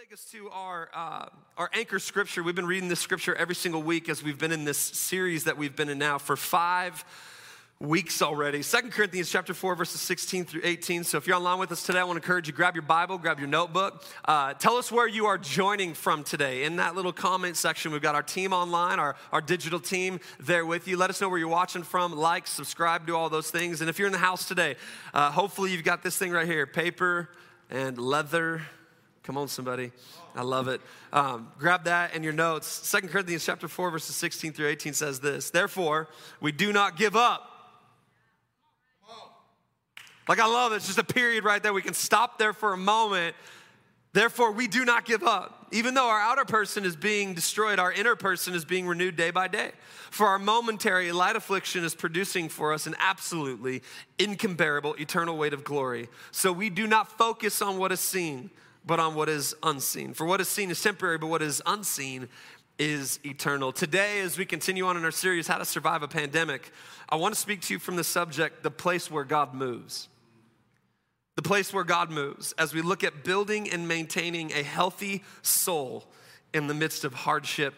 take us to our, uh, our anchor scripture. We've been reading this scripture every single week as we've been in this series that we've been in now for five weeks already. Second Corinthians chapter 4, verses 16 through 18. So if you're online with us today, I want to encourage you, grab your Bible, grab your notebook. Uh, tell us where you are joining from today. In that little comment section, we've got our team online, our, our digital team there with you. Let us know where you're watching from. Like, subscribe, do all those things. And if you're in the house today, uh, hopefully you've got this thing right here, paper and leather Come on, somebody. I love it. Um, grab that in your notes. Second Corinthians chapter 4, verses 16 through 18 says this. Therefore, we do not give up. Like, I love it. It's just a period right there. We can stop there for a moment. Therefore, we do not give up. Even though our outer person is being destroyed, our inner person is being renewed day by day. For our momentary light affliction is producing for us an absolutely incomparable eternal weight of glory. So we do not focus on what is seen but on what is unseen. For what is seen is temporary, but what is unseen is eternal. Today, as we continue on in our series, How to Survive a Pandemic, I want to speak to you from the subject, the place where God moves. The place where God moves, as we look at building and maintaining a healthy soul in the midst of hardship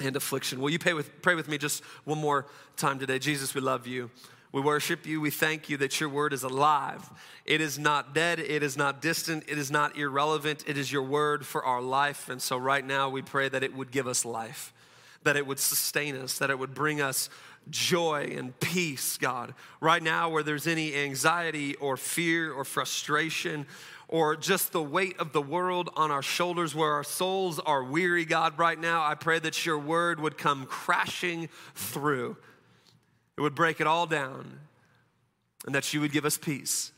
and affliction. Will you pray with, pray with me just one more time today? Jesus, we love you. We worship you. We thank you that your word is alive. It is not dead. It is not distant. It is not irrelevant. It is your word for our life. And so, right now, we pray that it would give us life, that it would sustain us, that it would bring us joy and peace, God. Right now, where there's any anxiety or fear or frustration, or just the weight of the world on our shoulders where our souls are weary, God, right now, I pray that your word would come crashing through it would break it all down, and that you would give us peace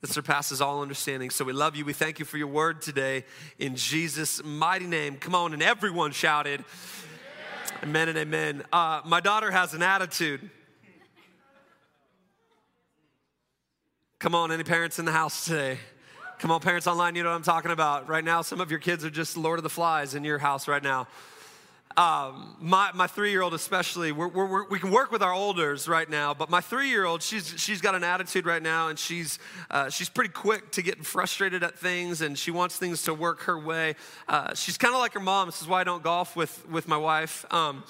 that surpasses all understanding. So we love you. We thank you for your word today in Jesus' mighty name. Come on, and everyone shouted, Amen, amen and amen. Uh, my daughter has an attitude. Come on, any parents in the house today? Come on, parents online, you know what I'm talking about. Right now, some of your kids are just Lord of the Flies in your house right now. Um, my, my three-year-old especially we're, we're, we can work with our olders right now but my three-year-old she's, she's got an attitude right now and she's, uh, she's pretty quick to get frustrated at things and she wants things to work her way. Uh, she's kind of like her mom this is why i don't golf with, with my wife. Um,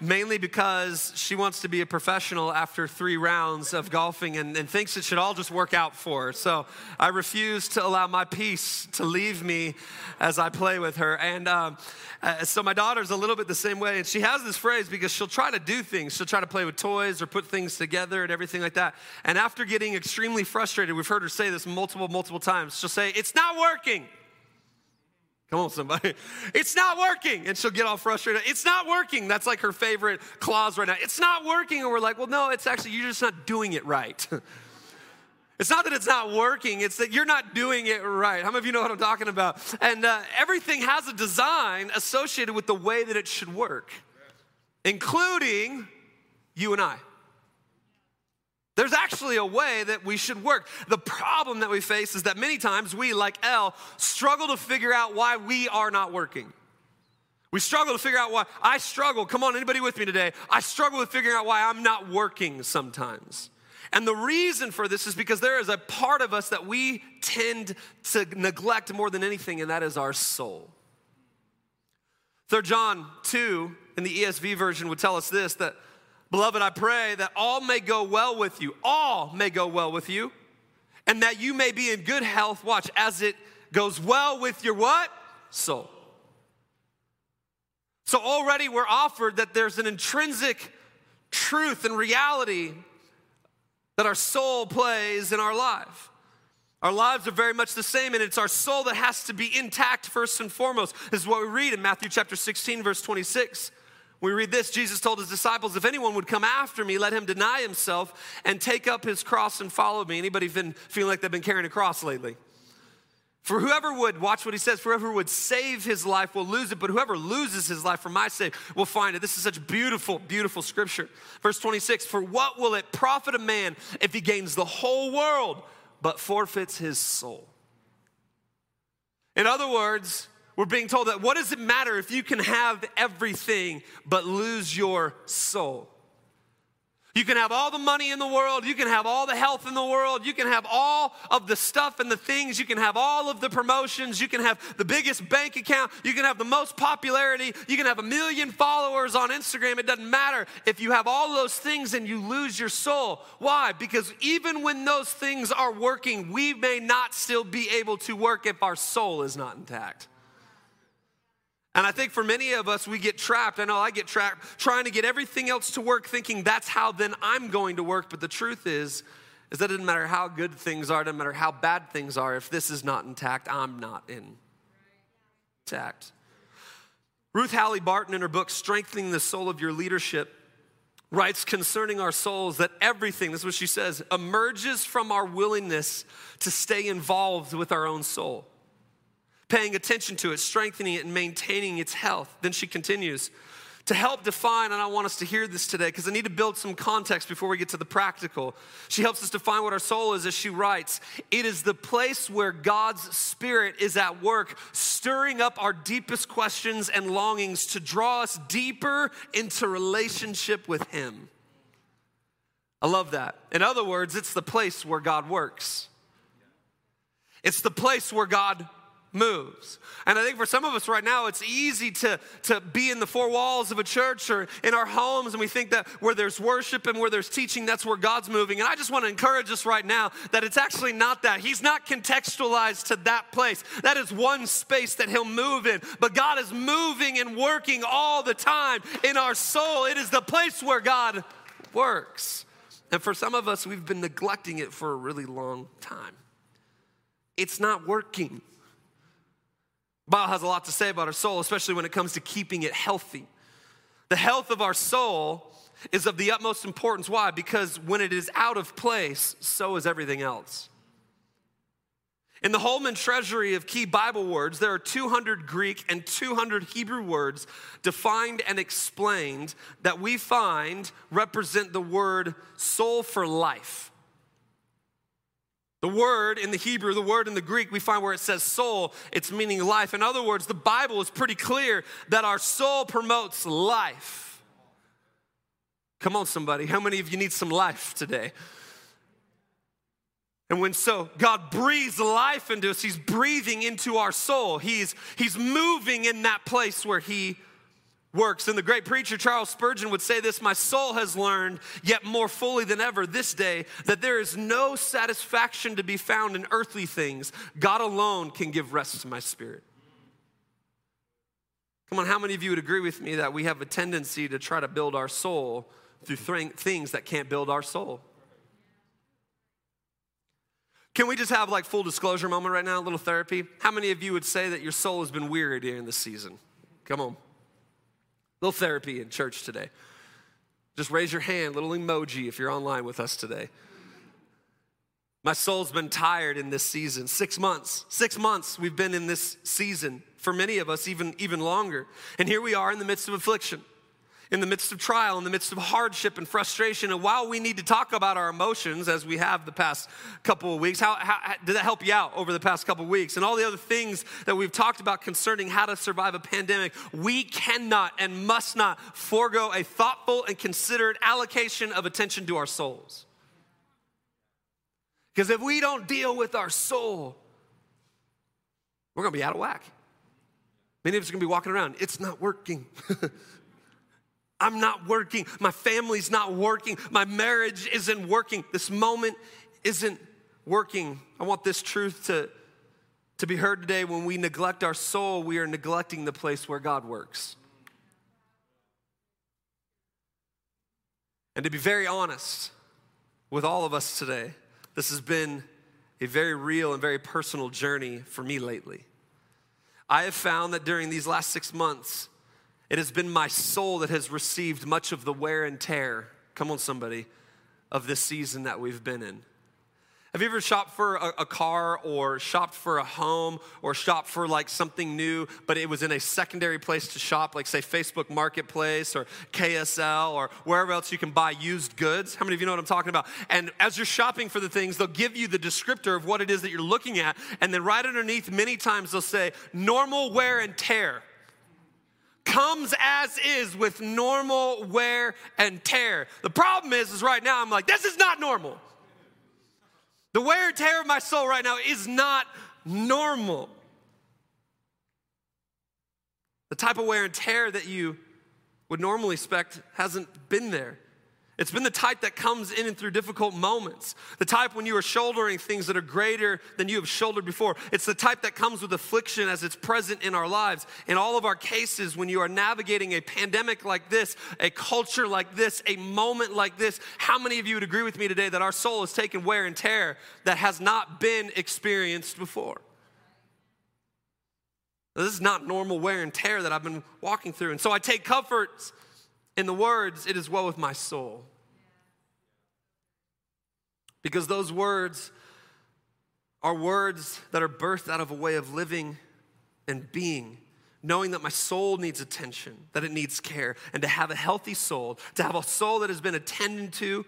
mainly because she wants to be a professional after three rounds of golfing and, and, thinks it should all just work out for her. So I refuse to allow my peace to leave me as I play with her. And um, uh, so my daughter's a little bit the same way. And she has this phrase because she'll try to do things. She'll try to play with toys or put things together and everything like that. And after getting extremely frustrated, we've heard her say this multiple, multiple times, she'll say, It's not working. Come on, somebody. It's not working. And she'll get all frustrated. It's not working. That's like her favorite clause right now. It's not working. And we're like, well, no, it's actually, you're just not doing it right. It's not that it's not working, it's that you're not doing it right. How many of you know what I'm talking about? And uh, everything has a design associated with the way that it should work, including you and I. There's actually a way that we should work. The problem that we face is that many times we, like Elle, struggle to figure out why we are not working. We struggle to figure out why. I struggle, come on, anybody with me today? I struggle with figuring out why I'm not working sometimes. And the reason for this is because there is a part of us that we tend to neglect more than anything, and that is our soul. Third John 2 in the ESV version would tell us this that Beloved, I pray that all may go well with you, all may go well with you, and that you may be in good health, watch, as it goes well with your what? Soul. So already we're offered that there's an intrinsic truth and reality that our soul plays in our life. Our lives are very much the same, and it's our soul that has to be intact first and foremost. This is what we read in Matthew chapter 16, verse 26. We read this Jesus told his disciples, If anyone would come after me, let him deny himself and take up his cross and follow me. Anybody been feeling like they've been carrying a cross lately? For whoever would, watch what he says, for whoever would save his life will lose it, but whoever loses his life for my sake will find it. This is such beautiful, beautiful scripture. Verse 26 For what will it profit a man if he gains the whole world but forfeits his soul? In other words, we're being told that what does it matter if you can have everything but lose your soul? You can have all the money in the world. You can have all the health in the world. You can have all of the stuff and the things. You can have all of the promotions. You can have the biggest bank account. You can have the most popularity. You can have a million followers on Instagram. It doesn't matter if you have all those things and you lose your soul. Why? Because even when those things are working, we may not still be able to work if our soul is not intact. And I think for many of us, we get trapped. I know I get trapped trying to get everything else to work, thinking that's how then I'm going to work. But the truth is, is that it doesn't matter how good things are, it doesn't matter how bad things are. If this is not intact, I'm not intact. Ruth Haley Barton, in her book, Strengthening the Soul of Your Leadership, writes concerning our souls that everything, this is what she says, emerges from our willingness to stay involved with our own soul paying attention to it, strengthening it, and maintaining its health. Then she continues to help define, and I want us to hear this today because I need to build some context before we get to the practical. She helps us define what our soul is as she writes It is the place where God's Spirit is at work, stirring up our deepest questions and longings to draw us deeper into relationship with Him. I love that. In other words, it's the place where God works. It's the place where God moves. And I think for some of us right now, it's easy to, to be in the four walls of a church or in our homes, and we think that where there's worship and where there's teaching, that's where God's moving. And I just want to encourage us right now that it's actually not that. He's not contextualized to that place. That is one space that He'll move in. But God is moving and working all the time in our soul. It is the place where God works. And for some of us, we've been neglecting it for a really long time. It's not working. Bible has a lot to say about our soul, especially when it comes to keeping it healthy. The health of our soul is of the utmost importance. Why? Because when it is out of place, so is everything else. In the Holman Treasury of Key Bible Words, there are 200 Greek and 200 Hebrew words defined and explained that we find represent the word soul for life. The word in the Hebrew, the word in the Greek, we find where it says soul, it's meaning life. In other words, the Bible is pretty clear that our soul promotes life. Come on, somebody. How many of you need some life today? And when so God breathes life into us, He's breathing into our soul. He's, he's moving in that place where He works. And the great preacher Charles Spurgeon would say this My soul has learned, yet more fully than ever this day, that there is no satisfaction to be found in earthly things. God alone can give rest to my spirit. Come on, how many of you would agree with me that we have a tendency to try to build our soul through things that can't build our soul? Can we just have like full disclosure moment right now, a little therapy? How many of you would say that your soul has been weary during this season? Come on. Little therapy in church today. Just raise your hand, little emoji if you're online with us today. My soul's been tired in this season. Six months, six months we've been in this season. For many of us, even, even longer. And here we are in the midst of affliction in the midst of trial, in the midst of hardship and frustration. And while we need to talk about our emotions, as we have the past couple of weeks, how, how, did that help you out over the past couple of weeks? And all the other things that we've talked about concerning how to survive a pandemic, we cannot and must not forego a thoughtful and considered allocation of attention to our souls. Because if we don't deal with our soul, we're gonna be out of whack. Many of us are gonna be walking around, it's not working. I'm not working. My family's not working. My marriage isn't working. This moment isn't working. I want this truth to, to be heard today. When we neglect our soul, we are neglecting the place where God works. And to be very honest with all of us today, this has been a very real and very personal journey for me lately. I have found that during these last six months, it has been my soul that has received much of the wear and tear, come on, somebody, of this season that we've been in. Have you ever shopped for a, a, car or shopped for a home or shopped for like something new, but it was in a secondary place to shop, like say Facebook Marketplace or KSL or wherever else you can buy used goods? How many of you know what I'm talking about? And as you're shopping for the things, they'll give you the descriptor of what it is that you're looking at. And then right underneath, many times they'll say normal wear and tear comes as is with normal wear and tear. The problem is, is right now I'm like, this is not normal. The wear and tear of my soul right now is not normal. The type of wear and tear that you would normally expect hasn't been there. It's been the type that comes in and through difficult moments. The type when you are shouldering things that are greater than you have shouldered before. It's the type that comes with affliction as it's present in our lives. In all of our cases, when you are navigating a pandemic like this, a culture like this, a moment like this, how many of you would agree with me today that our soul has taken wear and tear that has not been experienced before? This is not normal wear and tear that I've been walking through. And so I take comfort in the words, It is well with my soul. Because those words are words that are birthed out of a way of living and being, knowing that my soul needs attention, that it needs care, and to have a healthy soul, to have a soul that has been attended to.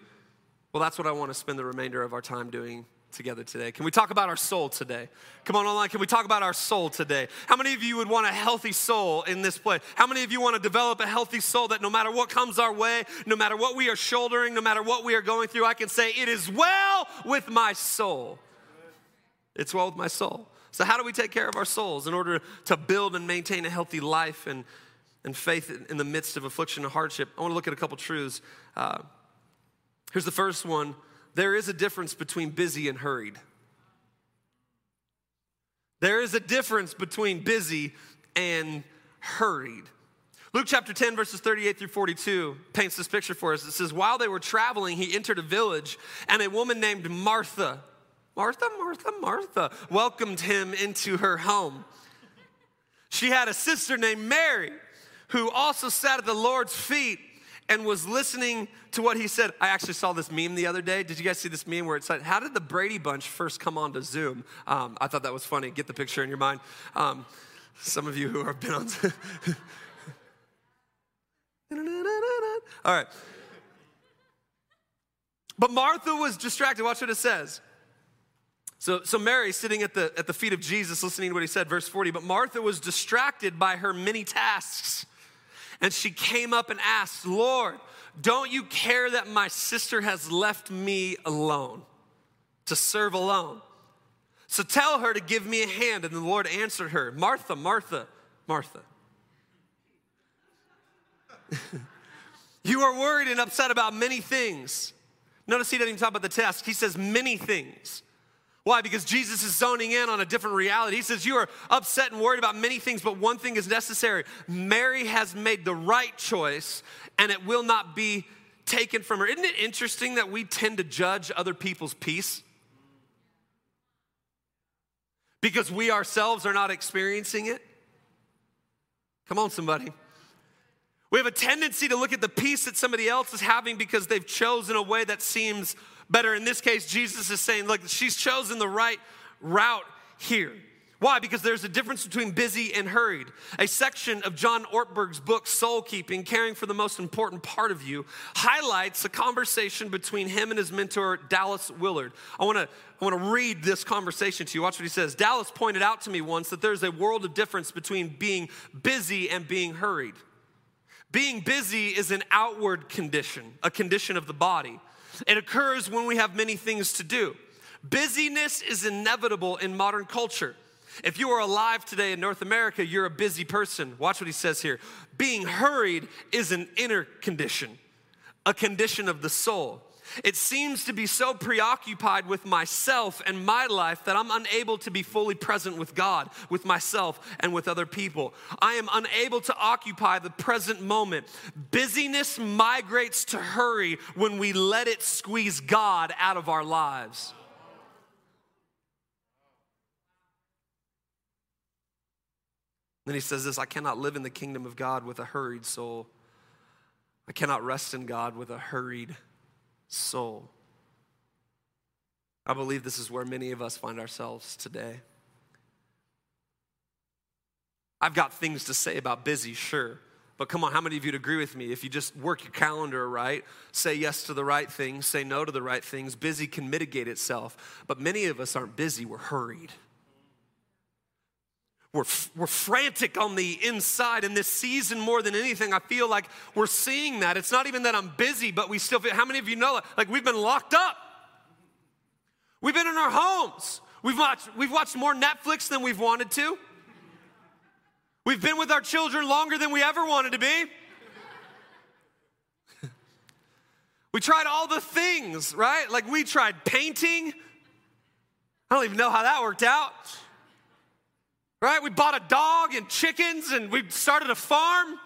Well, that's what I want to spend the remainder of our time doing together today. Can we talk about our soul today? Come on online, can we talk about our soul today? How many of you would want a healthy soul in this place? How many of you want to develop a healthy soul that no matter what comes our way, no matter what we are shouldering, no matter what we are going through, I can say, It is well with my soul. It's well with my soul. So, how do we take care of our souls in order to build and maintain a healthy life and, and faith in the midst of affliction and hardship? I want to look at a couple truths. Uh, here's the first one there is a difference between busy and hurried. There is a difference between busy and hurried. Luke chapter 10, verses 38 through 42 paints this picture for us. It says, While they were traveling, he entered a village, and a woman named Martha, Martha, Martha, Martha, welcomed him into her home. She had a sister named Mary, who also sat at the Lord's feet and was listening to what he said. I actually saw this meme the other day. Did you guys see this meme where it said, How did the Brady Bunch first come onto Zoom? Um, I thought that was funny. Get the picture in your mind. Um, some of you who have been on All right. But Martha was distracted. Watch what it says. So, so Mary sitting at the, at the feet of Jesus, listening to what he said, verse 40. But Martha was distracted by her many tasks. And she came up and asked, Lord, don't you care that my sister has left me alone to serve alone? So tell her to give me a hand. And the Lord answered her, Martha, Martha, Martha. you are worried and upset about many things. Notice he doesn't even talk about the test. He says many things. Why? Because Jesus is zoning in on a different reality. He says, You are upset and worried about many things, but one thing is necessary. Mary has made the right choice, and it will not be taken from her. Isn't it interesting that we tend to judge other people's peace? Because we ourselves are not experiencing it? Come on, somebody. We have a tendency to look at the peace that somebody else is having because they've chosen a way that seems better. In this case, Jesus is saying, look, she's chosen the right route here. Why? Because there's a difference between busy and hurried. A section of John Ortberg's book, Soul Keeping Caring for the Most Important Part of You, highlights a conversation between him and his mentor, Dallas Willard. I wanna, I wanna read this conversation to you. Watch what he says. Dallas pointed out to me once that there's a world of difference between being busy and being hurried. Being busy is an outward condition, a condition of the body. It occurs when we have many things to do. Busyness is inevitable in modern culture. If you are alive today in North America, you're a busy person. Watch what he says here. Being hurried is an inner condition, a condition of the soul. It seems to be so preoccupied with myself and my life that I'm unable to be fully present with God, with myself, and with other people. I am unable to occupy the present moment. Busyness migrates to hurry when we let it squeeze God out of our lives. Then he says this I cannot live in the kingdom of God with a hurried soul. I cannot rest in God with a hurried soul. I believe this is where many of us find ourselves today. I've got things to say about busy, sure. But come on, how many of you'd agree with me? If you just work your calendar right, say yes to the right things, say no to the right things, busy can mitigate itself. But many of us aren't busy, we're hurried. We're, we're frantic on the inside. In this season, more than anything, I feel like we're seeing that. It's not even that I'm busy, but we still feel, how many of you know, like we've been locked up? We've been in our homes. We've watched, we've watched more Netflix than we've wanted to. We've been with our children longer than we ever wanted to be. we tried all the things, right? Like we tried painting. I don't even know how that worked out. Right? We bought a dog and chickens and we started a farm.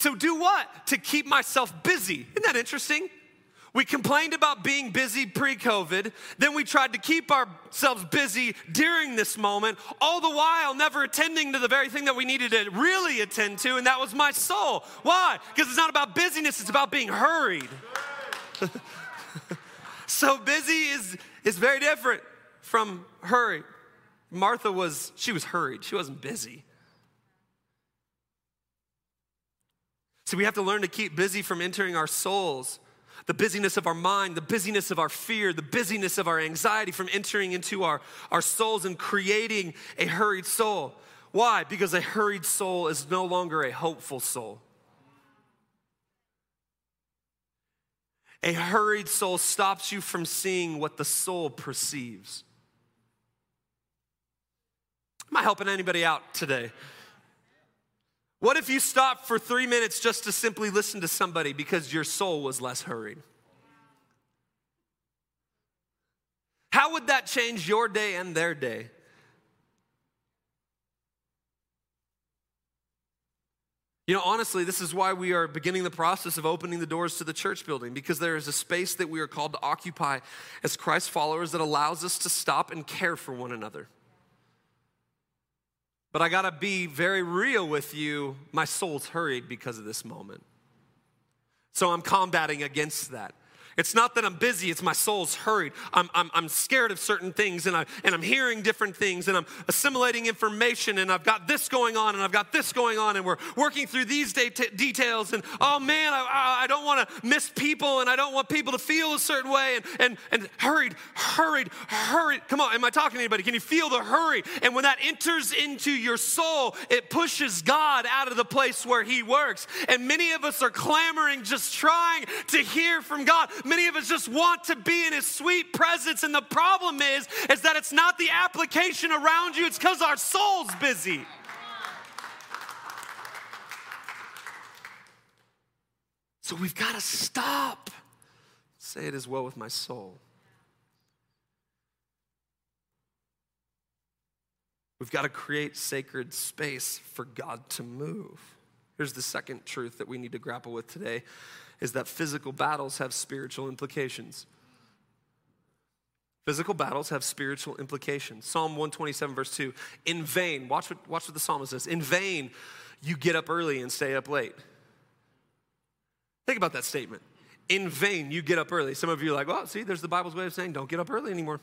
to do what? To keep myself busy. Isn't that interesting? We complained about being busy pre COVID. Then we tried to keep ourselves busy during this moment, all the while never attending to the very thing that we needed to really attend to, and that was my soul. Why? Because it's not about busyness, it's about being hurried. so busy is, is very different from hurry. Martha was, she was hurried, she wasn't busy. So we have to learn to keep busy from entering our souls the busyness of our mind, the busyness of our fear, the busyness of our anxiety from entering into our, our souls and creating a hurried soul. Why? Because a hurried soul is no longer a hopeful soul. A hurried soul stops you from seeing what the soul perceives. Am I helping anybody out today? What if you stopped for three minutes just to simply listen to somebody because your soul was less hurried? How would that change your day and their day? You know, honestly, this is why we are beginning the process of opening the doors to the church building because there is a space that we are called to occupy as Christ followers that allows us to stop and care for one another. But I gotta be very real with you. My soul's hurried because of this moment. So I'm combating against that. It's not that I'm busy, it's my soul's hurried. I'm, I'm, I'm scared of certain things and, I, and I'm hearing different things and I'm assimilating information and I've got this going on and I've got this going on and we're working through these de- details and oh man, I, I don't want to miss people and I don't want people to feel a certain way and, and, and hurried, hurried, hurried. Come on, am I talking to anybody? Can you feel the hurry? And when that enters into your soul, it pushes God out of the place where He works. And many of us are clamoring, just trying to hear from God. Many of us just want to be in his sweet presence. And the problem is, is that it's not the application around you, it's because our soul's busy. So we've got to stop. Say it as well with my soul. We've got to create sacred space for God to move. Here's the second truth that we need to grapple with today is that physical battles have spiritual implications. Physical battles have spiritual implications. Psalm 127, verse 2. In vain, watch what, watch what the psalmist says. In vain, you get up early and stay up late. Think about that statement. In vain, you get up early. Some of you are like, well, see, there's the Bible's way of saying don't get up early anymore,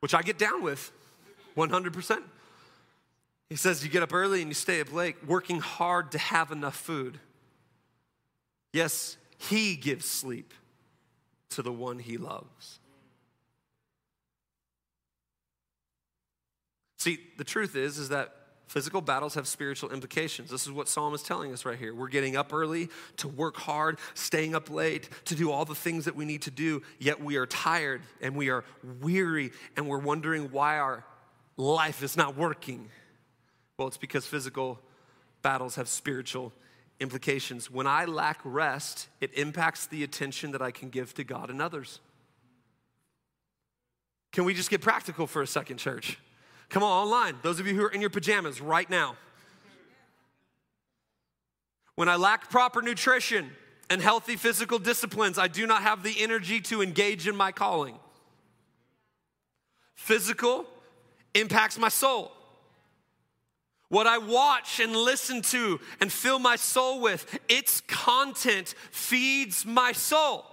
which I get down with 100%. He says you get up early and you stay up late, working hard to have enough food. Yes, he gives sleep to the one he loves. See, the truth is is that physical battles have spiritual implications. This is what Psalm is telling us right here. We're getting up early to work hard, staying up late to do all the things that we need to do, yet we are tired and we are weary and we're wondering why our life is not working. Well, it's because physical battles have spiritual implications. When I lack rest, it impacts the attention that I can give to God and others. Can we just get practical for a second, church? Come on, online. Those of you who are in your pajamas right now. When I lack proper nutrition and healthy physical disciplines, I do not have the energy to engage in my calling. Physical impacts my soul. What I watch and listen to and fill my soul with, its content feeds my soul.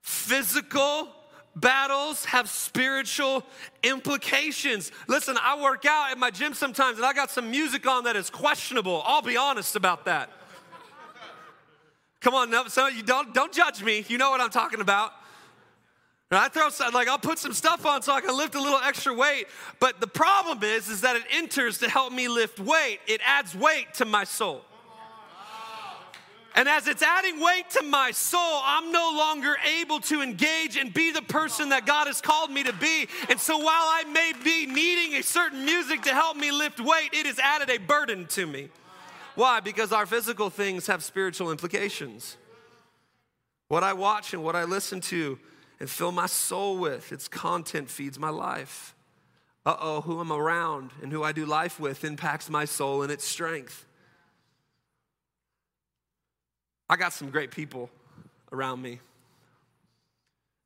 Physical battles have spiritual implications. Listen, I work out at my gym sometimes and I got some music on that is questionable. I'll be honest about that. Come on, no, so you don't, don't judge me. You know what I'm talking about. And I throw some, like I'll put some stuff on so I can lift a little extra weight. But the problem is, is that it enters to help me lift weight. It adds weight to my soul. And as it's adding weight to my soul, I'm no longer able to engage and be the person that God has called me to be. And so while I may be needing a certain music to help me lift weight, it has added a burden to me. Why? Because our physical things have spiritual implications. What I watch and what I listen to and fill my soul with, its content feeds my life. Uh oh, who I'm around and who I do life with impacts my soul and its strength. I got some great people around me.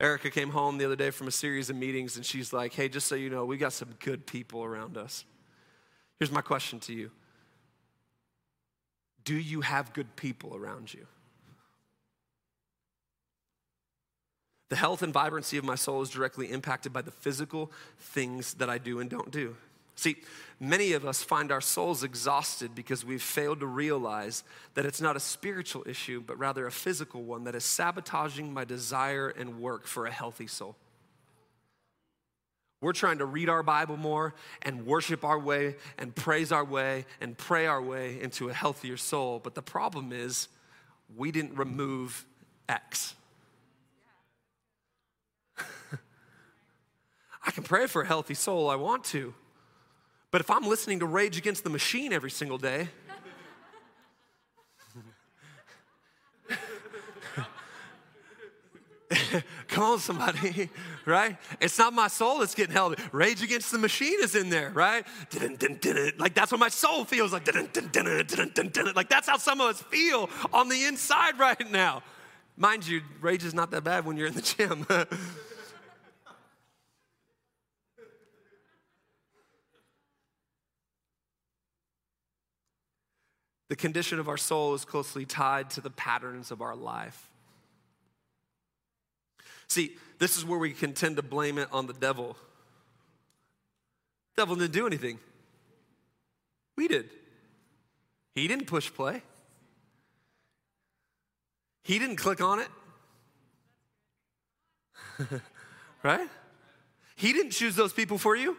Erica came home the other day from a series of meetings and she's like, hey, just so you know, we got some good people around us. Here's my question to you Do you have good people around you? The health and vibrancy of my soul is directly impacted by the physical things that I do and don't do. See, many of us find our souls exhausted because we've failed to realize that it's not a spiritual issue, but rather a physical one that is sabotaging my desire and work for a healthy soul. We're trying to read our Bible more and worship our way and praise our way and pray our way into a healthier soul. But the problem is, we didn't remove X. I can pray for a healthy soul, I want to. But if I'm listening to Rage Against the Machine every single day, Come on, somebody, right? It's not my soul that's getting held. Rage Against the Machine is in there, right? Like that's what my soul feels like. Like that's how some of us feel on the inside right now. Mind you, rage is not that bad when you're in the gym. The condition of our soul is closely tied to the patterns of our life. See, this is where we can tend to blame it on the devil. The devil didn't do anything. We did. He didn't push play. He didn't click on it. right? He didn't choose those people for you.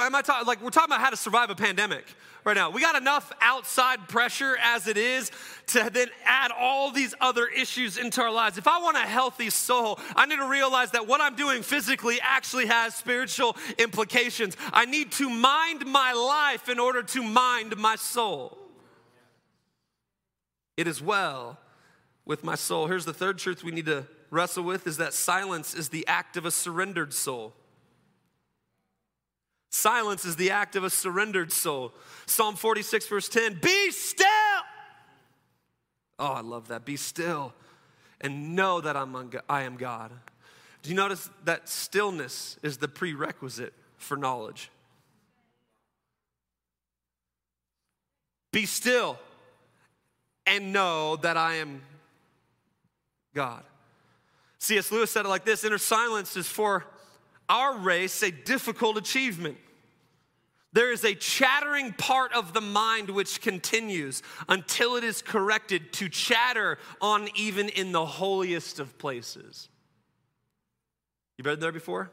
Am I talking like we're talking about how to survive a pandemic right now? We got enough outside pressure as it is to then add all these other issues into our lives. If I want a healthy soul, I need to realize that what I'm doing physically actually has spiritual implications. I need to mind my life in order to mind my soul. It is well with my soul. Here's the third truth we need to wrestle with is that silence is the act of a surrendered soul. Silence is the act of a surrendered soul. Psalm 46, verse 10 Be still. Oh, I love that. Be still and know that I'm I am God. Do you notice that stillness is the prerequisite for knowledge? Be still and know that I am God. C.S. Lewis said it like this inner silence is for our race a difficult achievement. There is a chattering part of the mind which continues until it is corrected to chatter on even in the holiest of places. You've been there before?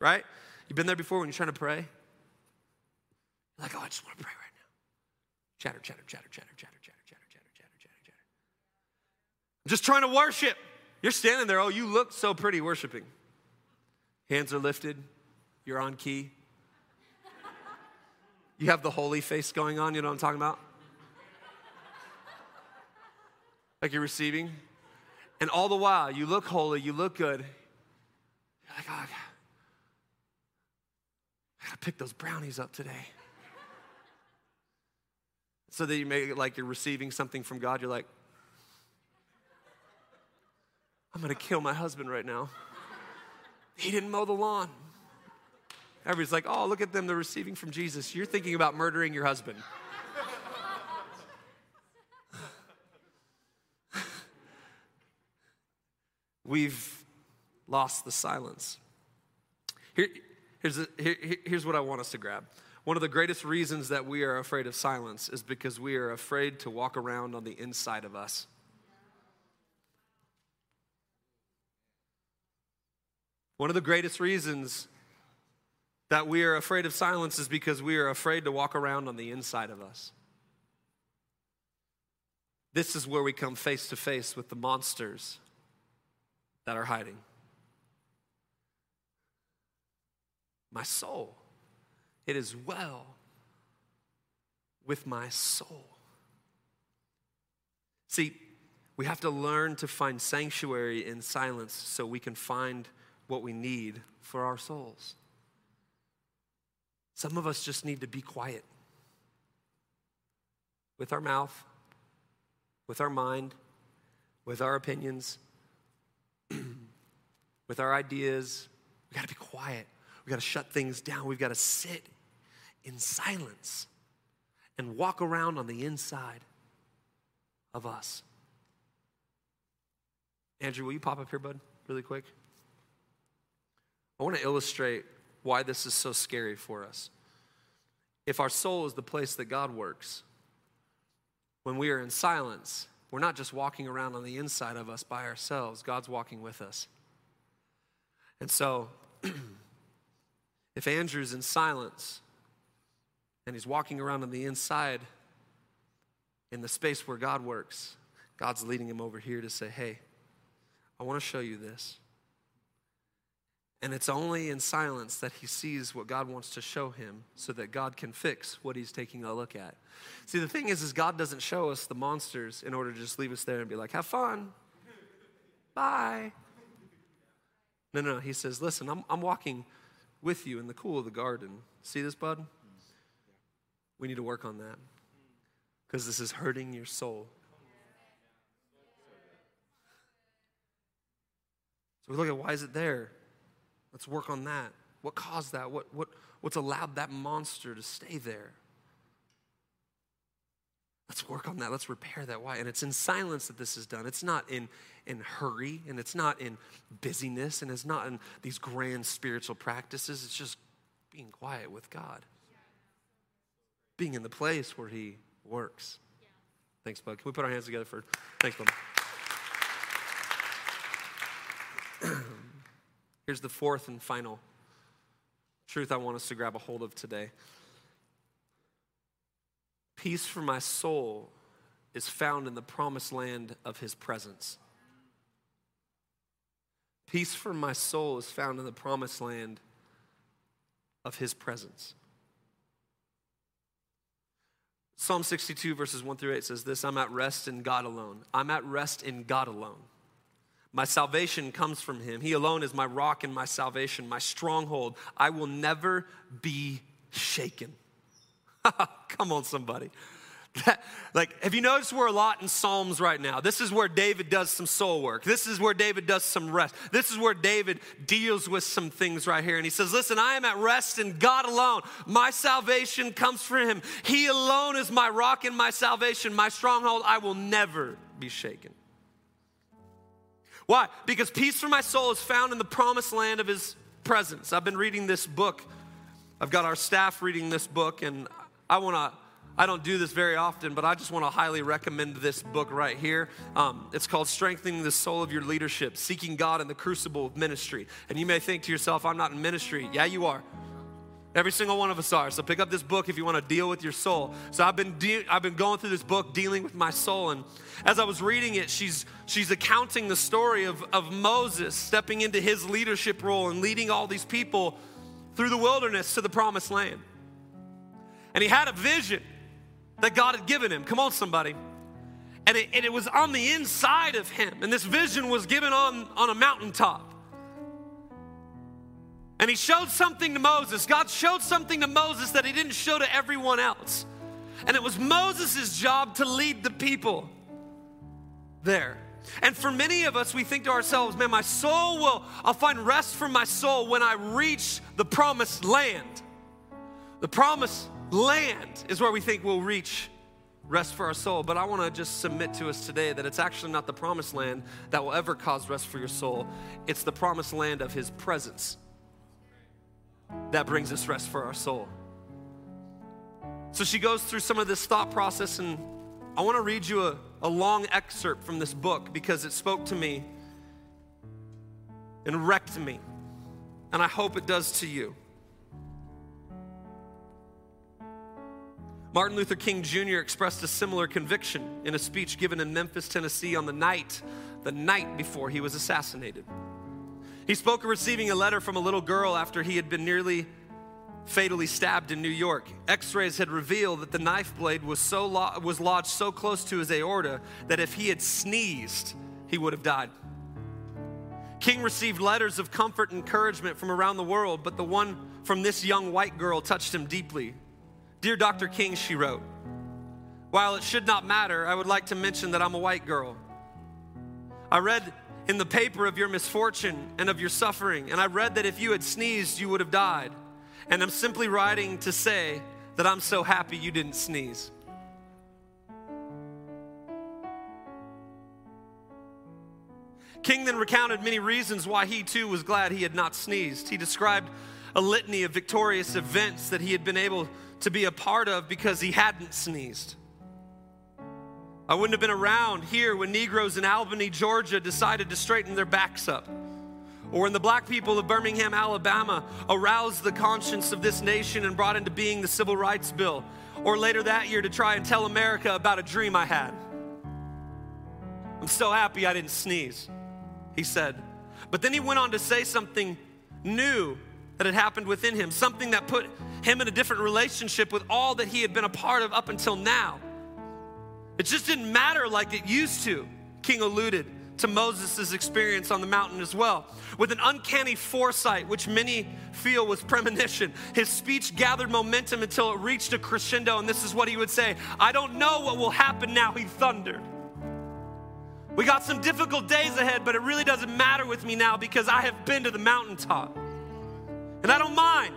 Right? You've been there before when you're trying to pray? You're like, oh, I just want to pray right now. Chatter, chatter, chatter, chatter, chatter, chatter, chatter, chatter, chatter, chatter, chatter. I'm just trying to worship. You're standing there, oh, you look so pretty worshiping. Hands are lifted, you're on key. You have the holy face going on, you know what I'm talking about? Like you're receiving. And all the while, you look holy, you look good. You're like, oh, I gotta pick those brownies up today. So that you make it like you're receiving something from God. You're like, I'm gonna kill my husband right now. He didn't mow the lawn. Everybody's like, oh, look at them, they're receiving from Jesus. You're thinking about murdering your husband. We've lost the silence. Here, here's, a, here, here's what I want us to grab. One of the greatest reasons that we are afraid of silence is because we are afraid to walk around on the inside of us. One of the greatest reasons that we are afraid of silence is because we are afraid to walk around on the inside of us. This is where we come face to face with the monsters that are hiding. My soul, it is well with my soul. See, we have to learn to find sanctuary in silence so we can find what we need for our souls. Some of us just need to be quiet with our mouth with our mind, with our opinions, with our ideas. We got to be quiet. We got to shut things down. We've got to sit in silence and walk around on the inside of us. Andrew, will you pop up here, bud, really quick? I want to illustrate why this is so scary for us. If our soul is the place that God works, when we are in silence, we're not just walking around on the inside of us by ourselves, God's walking with us. And so, if Andrew's in silence and he's walking around on the inside in the space where God works, God's leading him over here to say, Hey, I want to show you this. And it's only in silence that he sees what God wants to show him so that God can fix what he's taking a look at. See, the thing is, is God doesn't show us the monsters in order to just leave us there and be like, have fun. Bye. No, no, he says, listen, I'm, I'm walking with you in the cool of the garden. See this, bud? We need to work on that because this is hurting your soul. So we look at why is it there? Let's work on that. What caused that? What, what, what's allowed that monster to stay there? Let's work on that. Let's repair that. Why? And it's in silence that this is done. It's not in, in hurry, and it's not in busyness, and it's not in these grand spiritual practices. It's just being quiet with God, being in the place where He works. Thanks, Bud. Can we put our hands together for thanks, Bud? Here's the fourth and final truth I want us to grab a hold of today peace for my soul is found in the promised land of his presence. Peace for my soul is found in the promised land of his presence. Psalm 62, verses 1 through 8 says this I'm at rest in God alone. I'm at rest in God alone. My salvation comes from him. He alone is my rock and my salvation, my stronghold. I will never be shaken. Come on, somebody. like, have you noticed we're a lot in Psalms right now? This is where David does some soul work. This is where David does some rest. This is where David deals with some things right here. And he says, Listen, I am at rest in God alone. My salvation comes from him. He alone is my rock and my salvation, my stronghold. I will never be shaken. Why? Because peace for my soul is found in the promised land of his presence. I've been reading this book. I've got our staff reading this book, and I want to. I don't do this very often, but I just want to highly recommend this book right here. Um, it's called Strengthening the Soul of Your Leadership Seeking God in the Crucible of Ministry. And you may think to yourself, I'm not in ministry. Yeah, you are. Every single one of us are. So pick up this book if you want to deal with your soul. So I've been de- I've been going through this book dealing with my soul and as I was reading it, she's she's accounting the story of, of Moses stepping into his leadership role and leading all these people through the wilderness to the promised land. And he had a vision that God had given him. Come on, somebody. And it, and it was on the inside of him. And this vision was given on, on a mountaintop. And he showed something to Moses. God showed something to Moses that he didn't show to everyone else. And it was Moses' job to lead the people there. And for many of us, we think to ourselves, man, my soul will, I'll find rest for my soul when I reach the promised land. The promised land is where we think we'll reach rest for our soul. But I want to just submit to us today that it's actually not the promised land that will ever cause rest for your soul, it's the promised land of His presence that brings us rest for our soul. So she goes through some of this thought process, and I want to read you a, a long excerpt from this book because it spoke to me and wrecked me. And I hope it does to you. Martin Luther King Jr. expressed a similar conviction in a speech given in Memphis, Tennessee on the night, the night before he was assassinated. He spoke of receiving a letter from a little girl after he had been nearly fatally stabbed in New York. X-rays had revealed that the knife blade was so lo- was lodged so close to his aorta that if he had sneezed, he would have died. King received letters of comfort and encouragement from around the world, but the one from this young white girl touched him deeply. Dear Dr. King, she wrote, while it should not matter, I would like to mention that I'm a white girl. I read in the paper of your misfortune and of your suffering, and I read that if you had sneezed, you would have died. And I'm simply writing to say that I'm so happy you didn't sneeze. King then recounted many reasons why he too was glad he had not sneezed. He described a litany of victorious events that he had been able to be a part of because he hadn't sneezed. I wouldn't have been around here when Negroes in Albany, Georgia decided to straighten their backs up. Or when the black people of Birmingham, Alabama aroused the conscience of this nation and brought into being the Civil Rights Bill. Or later that year to try and tell America about a dream I had. I'm so happy I didn't sneeze, he said. But then he went on to say something new that had happened within him, something that put him in a different relationship with all that he had been a part of up until now. It just didn't matter like it used to, King alluded to Moses' experience on the mountain as well. With an uncanny foresight, which many feel was premonition, his speech gathered momentum until it reached a crescendo, and this is what he would say I don't know what will happen now, he thundered. We got some difficult days ahead, but it really doesn't matter with me now because I have been to the mountaintop. And I don't mind.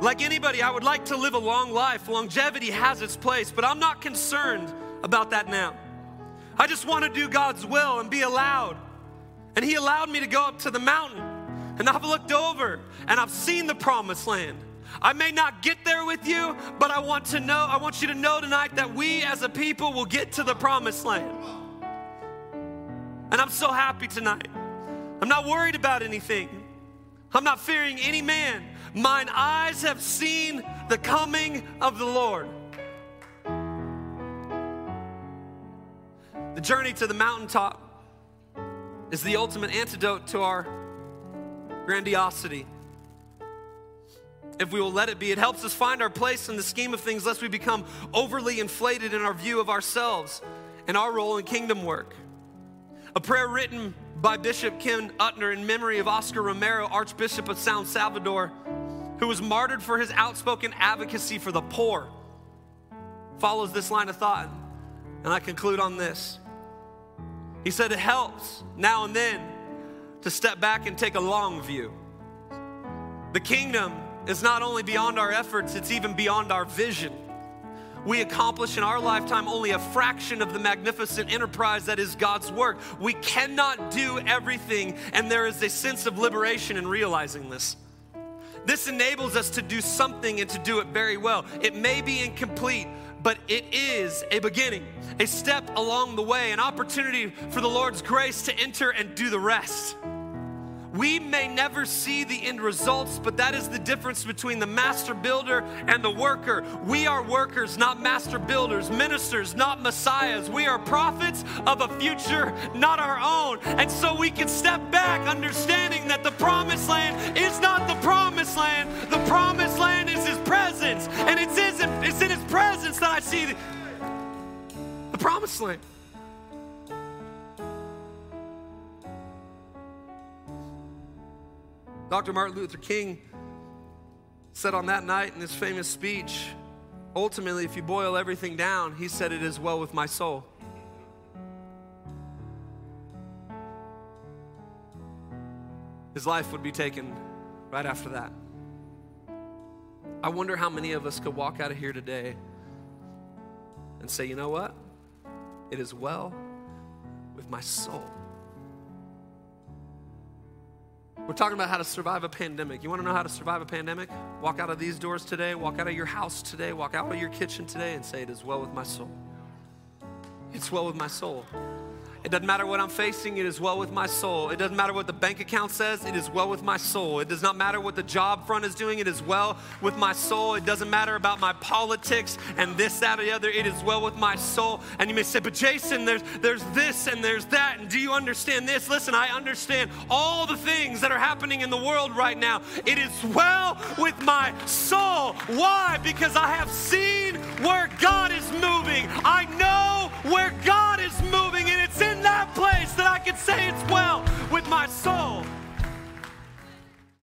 Like anybody, I would like to live a long life. Longevity has its place, but I'm not concerned about that now. I just want to do God's will and be allowed. And He allowed me to go up to the mountain. And I've looked over and I've seen the promised land. I may not get there with you, but I want to know, I want you to know tonight that we as a people will get to the promised land. And I'm so happy tonight. I'm not worried about anything. I'm not fearing any man. Mine eyes have seen the coming of the Lord. The journey to the mountaintop is the ultimate antidote to our grandiosity. If we will let it be, it helps us find our place in the scheme of things, lest we become overly inflated in our view of ourselves and our role in kingdom work. A prayer written by Bishop Ken Untener in memory of Oscar Romero, Archbishop of San Salvador, who was martyred for his outspoken advocacy for the poor, follows this line of thought. And I conclude on this. He said it helps now and then to step back and take a long view. The kingdom is not only beyond our efforts, it's even beyond our vision. We accomplish in our lifetime only a fraction of the magnificent enterprise that is God's work. We cannot do everything, and there is a sense of liberation in realizing this. This enables us to do something and to do it very well. It may be incomplete, but it is a beginning, a step along the way, an opportunity for the Lord's grace to enter and do the rest. We may never see the end results, but that is the difference between the master builder and the worker. We are workers, not master builders, ministers, not messiahs. We are prophets of a future not our own. And so we can step back understanding that the promised land is not the promised land. The promised land is his presence. And it's in, his presence that I see the, the promised land. Dr. Martin Luther King said on that night in his famous speech ultimately, if you boil everything down, he said, It is well with my soul. His life would be taken right after that. I wonder how many of us could walk out of here today and say, You know what? It is well with my soul. We're talking about how to survive a pandemic. You want to know how to survive a pandemic? Walk out of these doors today, walk out of your house today, walk out of your kitchen today and say, It is well with my soul. It's well with my soul. It doesn't matter what I'm facing, it is well with my soul. It doesn't matter what the bank account says, it is well with my soul. It does not matter what the job front is doing, it is well with my soul. It doesn't matter about my politics and this, that, or the other, it is well with my soul. And you may say, but Jason, there's, there's this and there's that, and do you understand this? Listen, I understand all the things that are happening in the world right now. It is well with my soul. Why? Because I have seen where God is moving. I know where God place that I can say it's well with my soul.